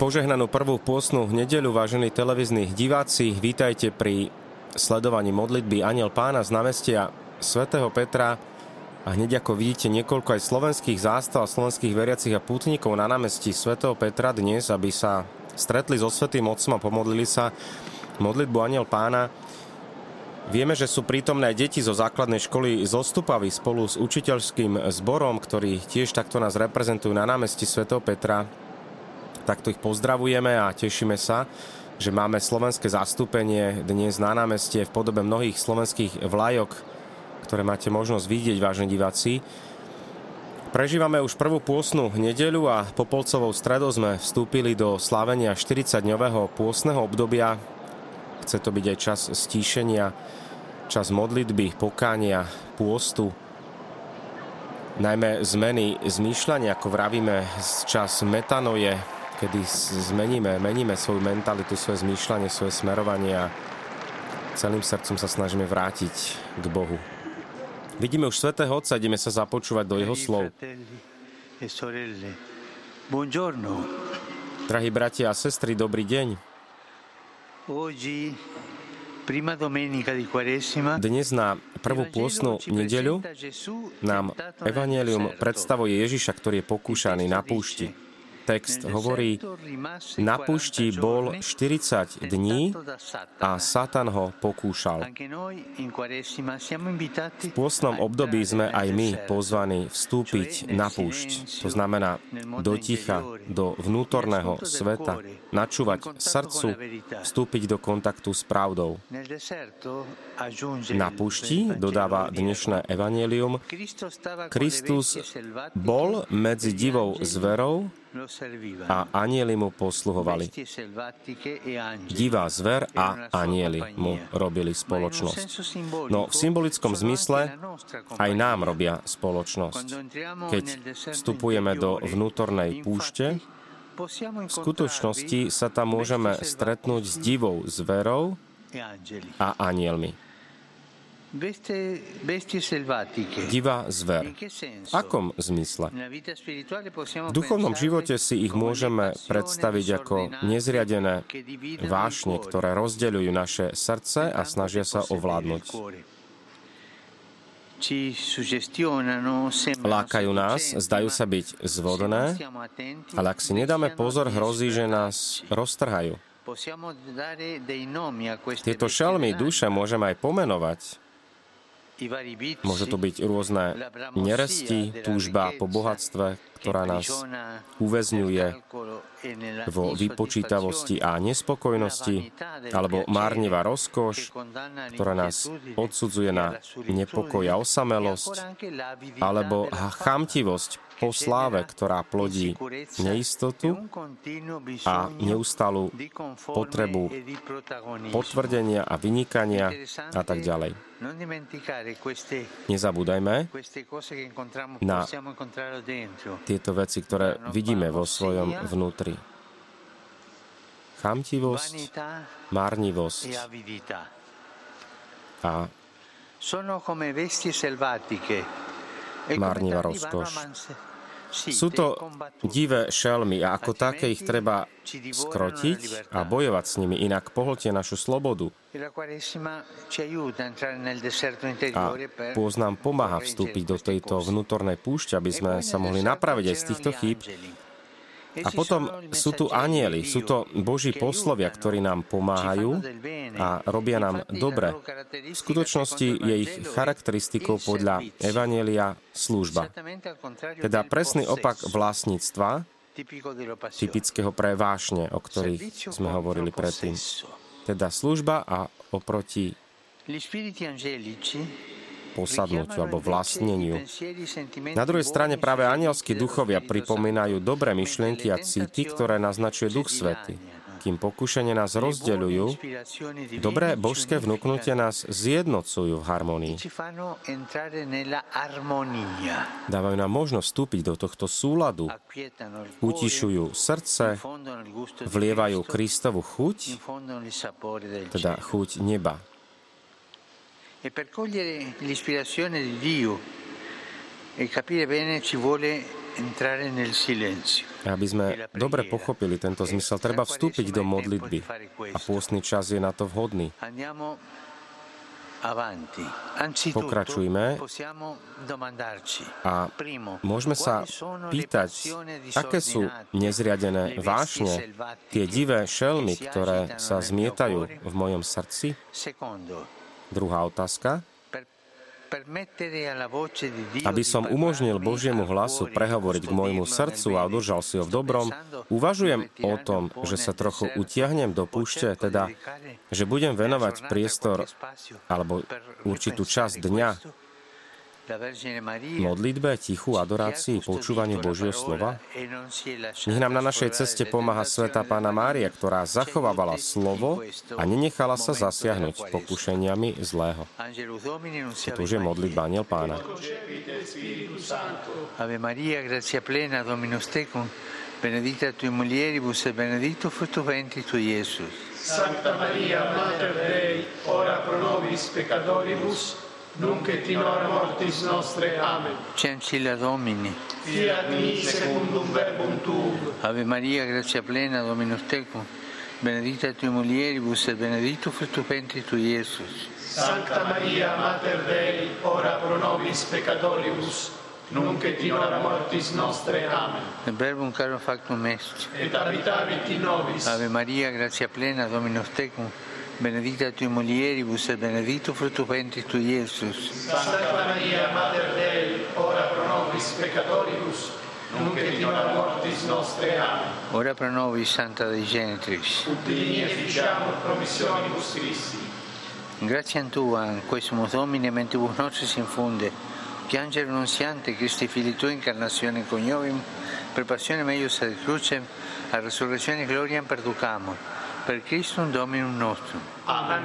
Požehnanú prvú pôsnu nedeľu, vážení televízni diváci, vítajte pri sledovaní modlitby Aniel pána z námestia svätého Petra. A hneď ako vidíte niekoľko aj slovenských zástav slovenských veriacich a pútnikov na námestí svätého Petra dnes, aby sa stretli so Svetým Otcom a pomodlili sa modlitbu Aniel pána. Vieme, že sú prítomné deti zo základnej školy Zostupavy spolu s učiteľským zborom, ktorí tiež takto nás reprezentujú na námestí svätého Petra takto ich pozdravujeme a tešíme sa, že máme slovenské zastúpenie dnes na námestie v podobe mnohých slovenských vlajok, ktoré máte možnosť vidieť, vážení diváci. Prežívame už prvú pôsnu nedeľu a po polcovou stredou sme vstúpili do slávenia 40-dňového pôsneho obdobia. Chce to byť aj čas stíšenia, čas modlitby, pokánia, pôstu, najmä zmeny zmýšľania, ako vravíme, čas metanoje, kedy zmeníme, meníme svoju mentalitu, svoje zmýšľanie, svoje smerovanie a celým srdcom sa snažíme vrátiť k Bohu. Vidíme už Svetého Otca, ideme sa započúvať do Jeho slov. Drahí bratia a sestry, dobrý deň. Dnes na prvú pôstnu nedeľu nám Evangelium predstavuje Ježiša, ktorý je pokúšaný na púšti text hovorí, na pušti bol 40 dní a Satan ho pokúšal. V pôstnom období sme aj my pozvaní vstúpiť na púšť, to znamená do ticha, do vnútorného sveta, načúvať srdcu, vstúpiť do kontaktu s pravdou. Na púšti, dodáva dnešné evanelium, Kristus bol medzi divou zverou a anieli mu posluhovali. Divá zver a anieli mu robili spoločnosť. No v symbolickom zmysle aj nám robia spoločnosť. Keď vstupujeme do vnútornej púšte, v skutočnosti sa tam môžeme stretnúť s divou zverou a anielmi. Divá zver. V akom zmysle? V duchovnom živote si ich môžeme predstaviť ako nezriadené vášne, ktoré rozdeľujú naše srdce a snažia sa ovládnuť. Lákajú nás, zdajú sa byť zvodné, ale ak si nedáme pozor, hrozí, že nás roztrhajú. Tieto šelmy duše môžeme aj pomenovať, Môže to byť rôzne neresti, túžba po bohatstve, ktorá nás uväzňuje vo vypočítavosti a nespokojnosti, alebo márnivá rozkoš, ktorá nás odsudzuje na nepokoj a osamelosť, alebo chamtivosť po sláve, ktorá plodí neistotu a neustalú potrebu potvrdenia a vynikania a tak ďalej. Nezabúdajme na tieto veci, ktoré vidíme vo svojom vnútri. Chamtivosť, márnivosť a márnivá rozkoš. Sú to divé šelmy a ako také ich treba skrotiť a bojovať s nimi, inak pohltie našu slobodu. A pôz nám pomáha vstúpiť do tejto vnútornej púšť, aby sme sa mohli napraviť aj z týchto chýb a potom sú tu anieli, sú to Boží poslovia, ktorí nám pomáhajú a robia nám dobre. V skutočnosti je ich charakteristikou podľa Evanielia služba. Teda presný opak vlastníctva, typického pre vášne, o ktorých sme hovorili predtým. Teda služba a oproti posadnutiu alebo vlastneniu. Na druhej strane práve anielskí duchovia pripomínajú dobré myšlienky a city, ktoré naznačuje Duch Svety. Kým pokušenie nás rozdeľujú, dobré božské vnúknutie nás zjednocujú v harmonii. Dávajú nám možnosť vstúpiť do tohto súladu, utišujú srdce, vlievajú Kristovu chuť, teda chuť neba. E per cogliere l'ispirazione di Dio e capire bene ci vuole aby sme dobre pochopili tento zmysel, treba vstúpiť do modlitby. a pôstny čas je na to vhodný. Pokračujme. a môžeme sa pýtať, aké sú nezriadené vášne, tie divé šelmy, ktoré sa zmietajú v mojom srdci? Druhá otázka. Aby som umožnil Božiemu hlasu prehovoriť k môjmu srdcu a udržal si ho v dobrom, uvažujem o tom, že sa trochu utiahnem do púšte, teda, že budem venovať priestor alebo určitú časť dňa modlitbe, tichu, adorácii, počúvaniu Božieho slova? Nech nám na našej ceste pomáha Sveta Pána Mária, ktorá zachovávala slovo a nenechala sa zasiahnuť pokušeniami zlého. To už je modlitba Aniel Pána. Ave Maria, gracia plena, Dominus tecum, benedicta tui mulieribus e benedictus fructus ventris tui, Iesus. Sancta Maria, Mater Dei, ora pro nobis peccatoribus, nunc et in hora mortis nostre. Amen. Cencilla Domini. Fiat mi secundum verbum tuum. Ave Maria, grazia plena, Dominus tecum. Benedicta tui mulieribus et benedictus fructus ventris tui, Iesus. Sancta Maria, Mater Dei, ora pro nobis peccatoribus, nunc et in hora mortis nostre. Amen. Et verbum caro factum est. Et habitavit in nobis. Ave Maria, grazia plena, Dominus tecum benedicta tui mulieribus et benedictus fructus ventris tui, Iesus. Santa Maria, Mater Dei, ora pro nobis peccatoribus, nunc et in hora mortis nostre. Amen. Ora pro nobis, Santa Dei Genitrix. Ut digni efficiamur promissionibus Christi. Grazie a Tua, in questo Domine, mentibus nostris infunde, piangere annunziante Christi Fili Tua, incarnazione coniovim, per passione meius ad crucem, a resurrezione gloriam perducamur, per Cristo un Dominum nostrum. Amen.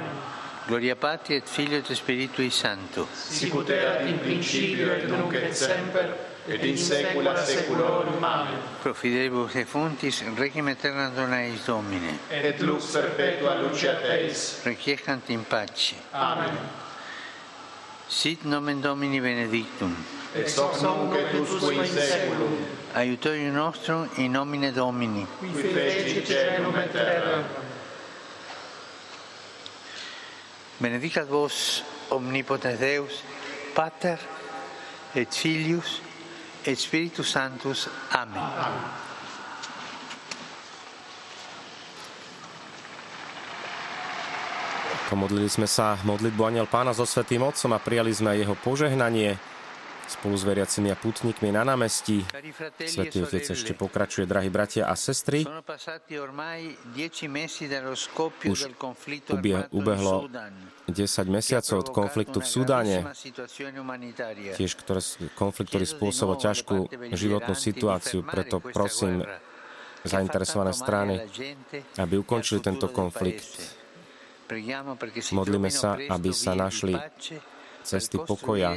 Gloria Patri et Figlio et Spiritui Santo. Sicut erat in principio et nunc et semper et in saecula saeculorum. Amen. Pro fidelibus et fontis requiem aeterna dona eis Domine. Et lux perpetua luceat eis. Requiescant in pace. Amen. Sit nomen Domini benedictum. Et hoc nunc et usque in saeculum. Aiutorium nostrum in nomine Domini. Qui feci celum et terra. Benedicat vos omnipotens Deus, Pater et Filius et Spiritus Sanctus. Amen. Pomodlili sme sa modlitbu Aniel Pána so Svetým Otcom a prijali sme jeho požehnanie spolu s veriacimi a putníkmi na námestí. Svetý Otec ešte pokračuje, drahí bratia a sestry. Už ubehlo 10 mesiacov od konfliktu v Sudáne, tiež ktoré, konflikt, ktorý spôsobil ťažkú životnú situáciu, preto prosím zainteresované strany, aby ukončili tento konflikt. Modlíme sa, aby sa našli cesty pokoja,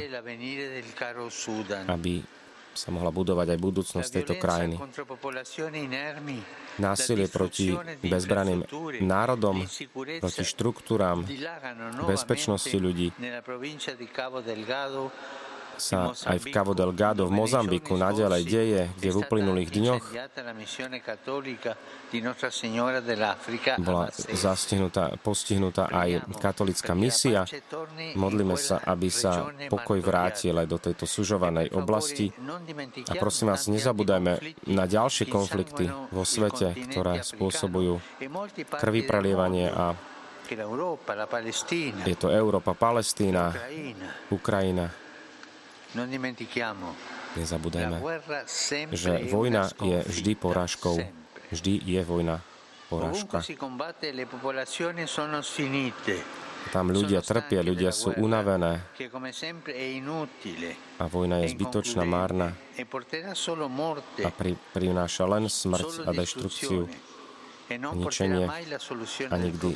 aby sa mohla budovať aj budúcnosť tejto krajiny. Násilie proti bezbraným národom, proti štruktúram bezpečnosti ľudí sa aj v Cabo Delgado v Mozambiku nadalej deje, kde v uplynulých dňoch bola zastihnutá, postihnutá aj katolická misia. Modlíme sa, aby sa pokoj vrátil aj do tejto sužovanej oblasti. A prosím vás, nezabúdajme na ďalšie konflikty vo svete, ktoré spôsobujú krvi prelievanie a je to Európa, Palestína, Ukrajina. Nezabúdajme, že vojna je vždy porážkou. Vždy je vojna porážka. Tam ľudia trpia, ľudia sú unavené. a vojna je zbytočná, márna. E a pri, prináša len smrť a deštrukciu, e ničenie a nikdy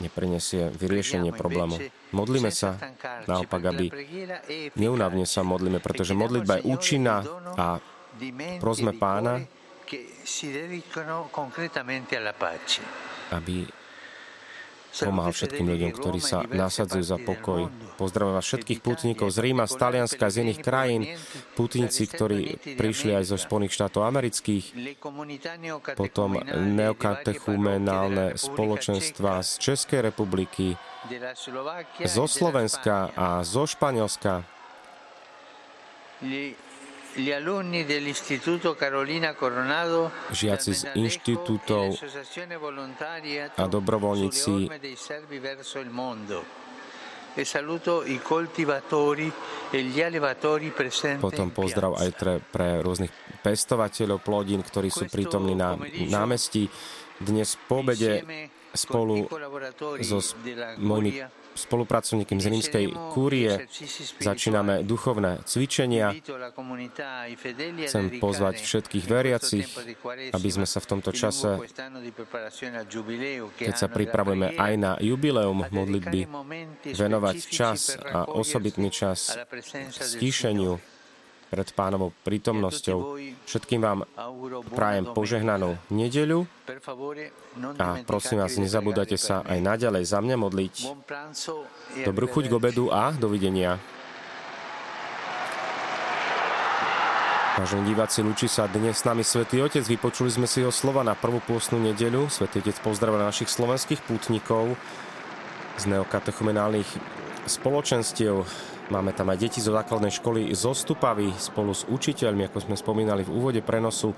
neprinesie vyriešenie problému. Modlíme sa naopak, aby neunavne sa modlíme, pretože modlitba je účinná a prosme pána, aby pomáhal všetkým ľuďom, ktorí sa nasadzujú za pokoj. Pozdravujem vás všetkých putníkov z Ríma, z Talianska, z iných krajín, putníci, ktorí prišli aj zo Spojených štátov amerických, potom neokatechumenálne spoločenstva z Českej republiky, zo Slovenska a zo Španielska, žiaci z inštitútov a dobrovoľníci e e Potom pozdrav aj tre, pre rôznych pestovateľov plodín, ktorí sú prítomní na námestí. Dnes po obede spolu so mojimi spolupracovníkom z rímskej kúrie. začíname duchovné cvičenia. Chcem pozvať všetkých veriacich, aby sme sa v tomto čase, keď sa pripravujeme aj na jubileum modlitby, venovať čas a osobitný čas stíšeniu pred pánovou prítomnosťou. Všetkým vám prajem požehnanú nedeľu a prosím vás, nezabúdajte sa aj naďalej za mňa modliť. Dobrú chuť k obedu a dovidenia. Vážení diváci, lúči sa dnes s nami Svetý Otec. Vypočuli sme si jeho slova na prvú pôstnu nedeľu. Svetý Otec pozdravuje našich slovenských pútnikov z neokatechumenálnych spoločenstiev Máme tam aj deti zo základnej školy zo Stupavy spolu s učiteľmi, ako sme spomínali v úvode prenosu.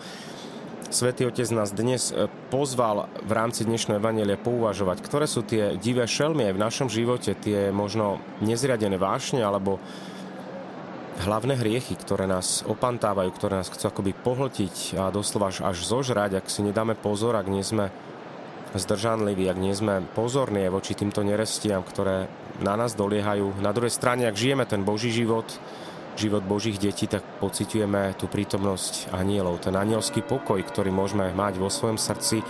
Svetý Otec nás dnes e, pozval v rámci dnešného evanelia pouvažovať, ktoré sú tie divé šelmy aj v našom živote, tie možno nezriadené vášne alebo hlavné hriechy, ktoré nás opantávajú, ktoré nás chcú akoby pohltiť a doslova až, až zožrať, ak si nedáme pozor, ak nie sme zdržanliví, ak nie sme pozorní voči týmto nerestiam, ktoré na nás doliehajú. Na druhej strane, ak žijeme ten Boží život, život Božích detí, tak pociťujeme tú prítomnosť anielov, ten anielský pokoj, ktorý môžeme mať vo svojom srdci.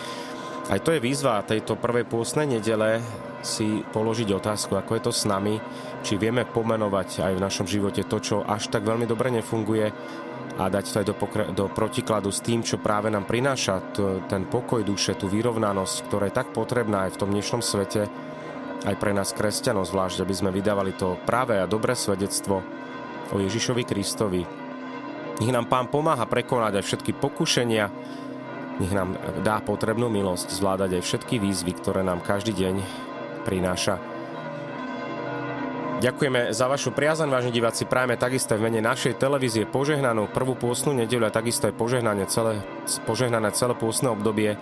Aj to je výzva tejto prvej pôstnej nedele si položiť otázku, ako je to s nami, či vieme pomenovať aj v našom živote to, čo až tak veľmi dobre nefunguje a dať to aj do, pokre- do protikladu s tým, čo práve nám prináša t- ten pokoj duše, tú vyrovnanosť, ktorá je tak potrebná aj v tom dnešnom svete, aj pre nás kresťanov zvlášť, aby sme vydávali to práve a dobré svedectvo o Ježišovi Kristovi. Nech nám Pán pomáha prekonať aj všetky pokušenia, nech nám dá potrebnú milosť zvládať aj všetky výzvy, ktoré nám každý deň prináša. Ďakujeme za vašu priazaň, vážni diváci. Prajeme takisto v mene našej televízie požehnanú prvú pôstnu nedeľu a takisto aj požehnané celé, požehnané celé pôstne obdobie.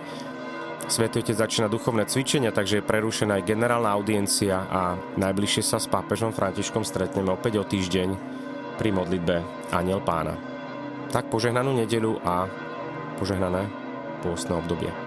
Svetý Otec začína duchovné cvičenia, takže je prerušená aj generálna audiencia a najbližšie sa s pápežom Františkom stretneme opäť o týždeň pri modlitbe Aniel Pána. Tak požehnanú nedeľu a požehnané pôstne obdobie.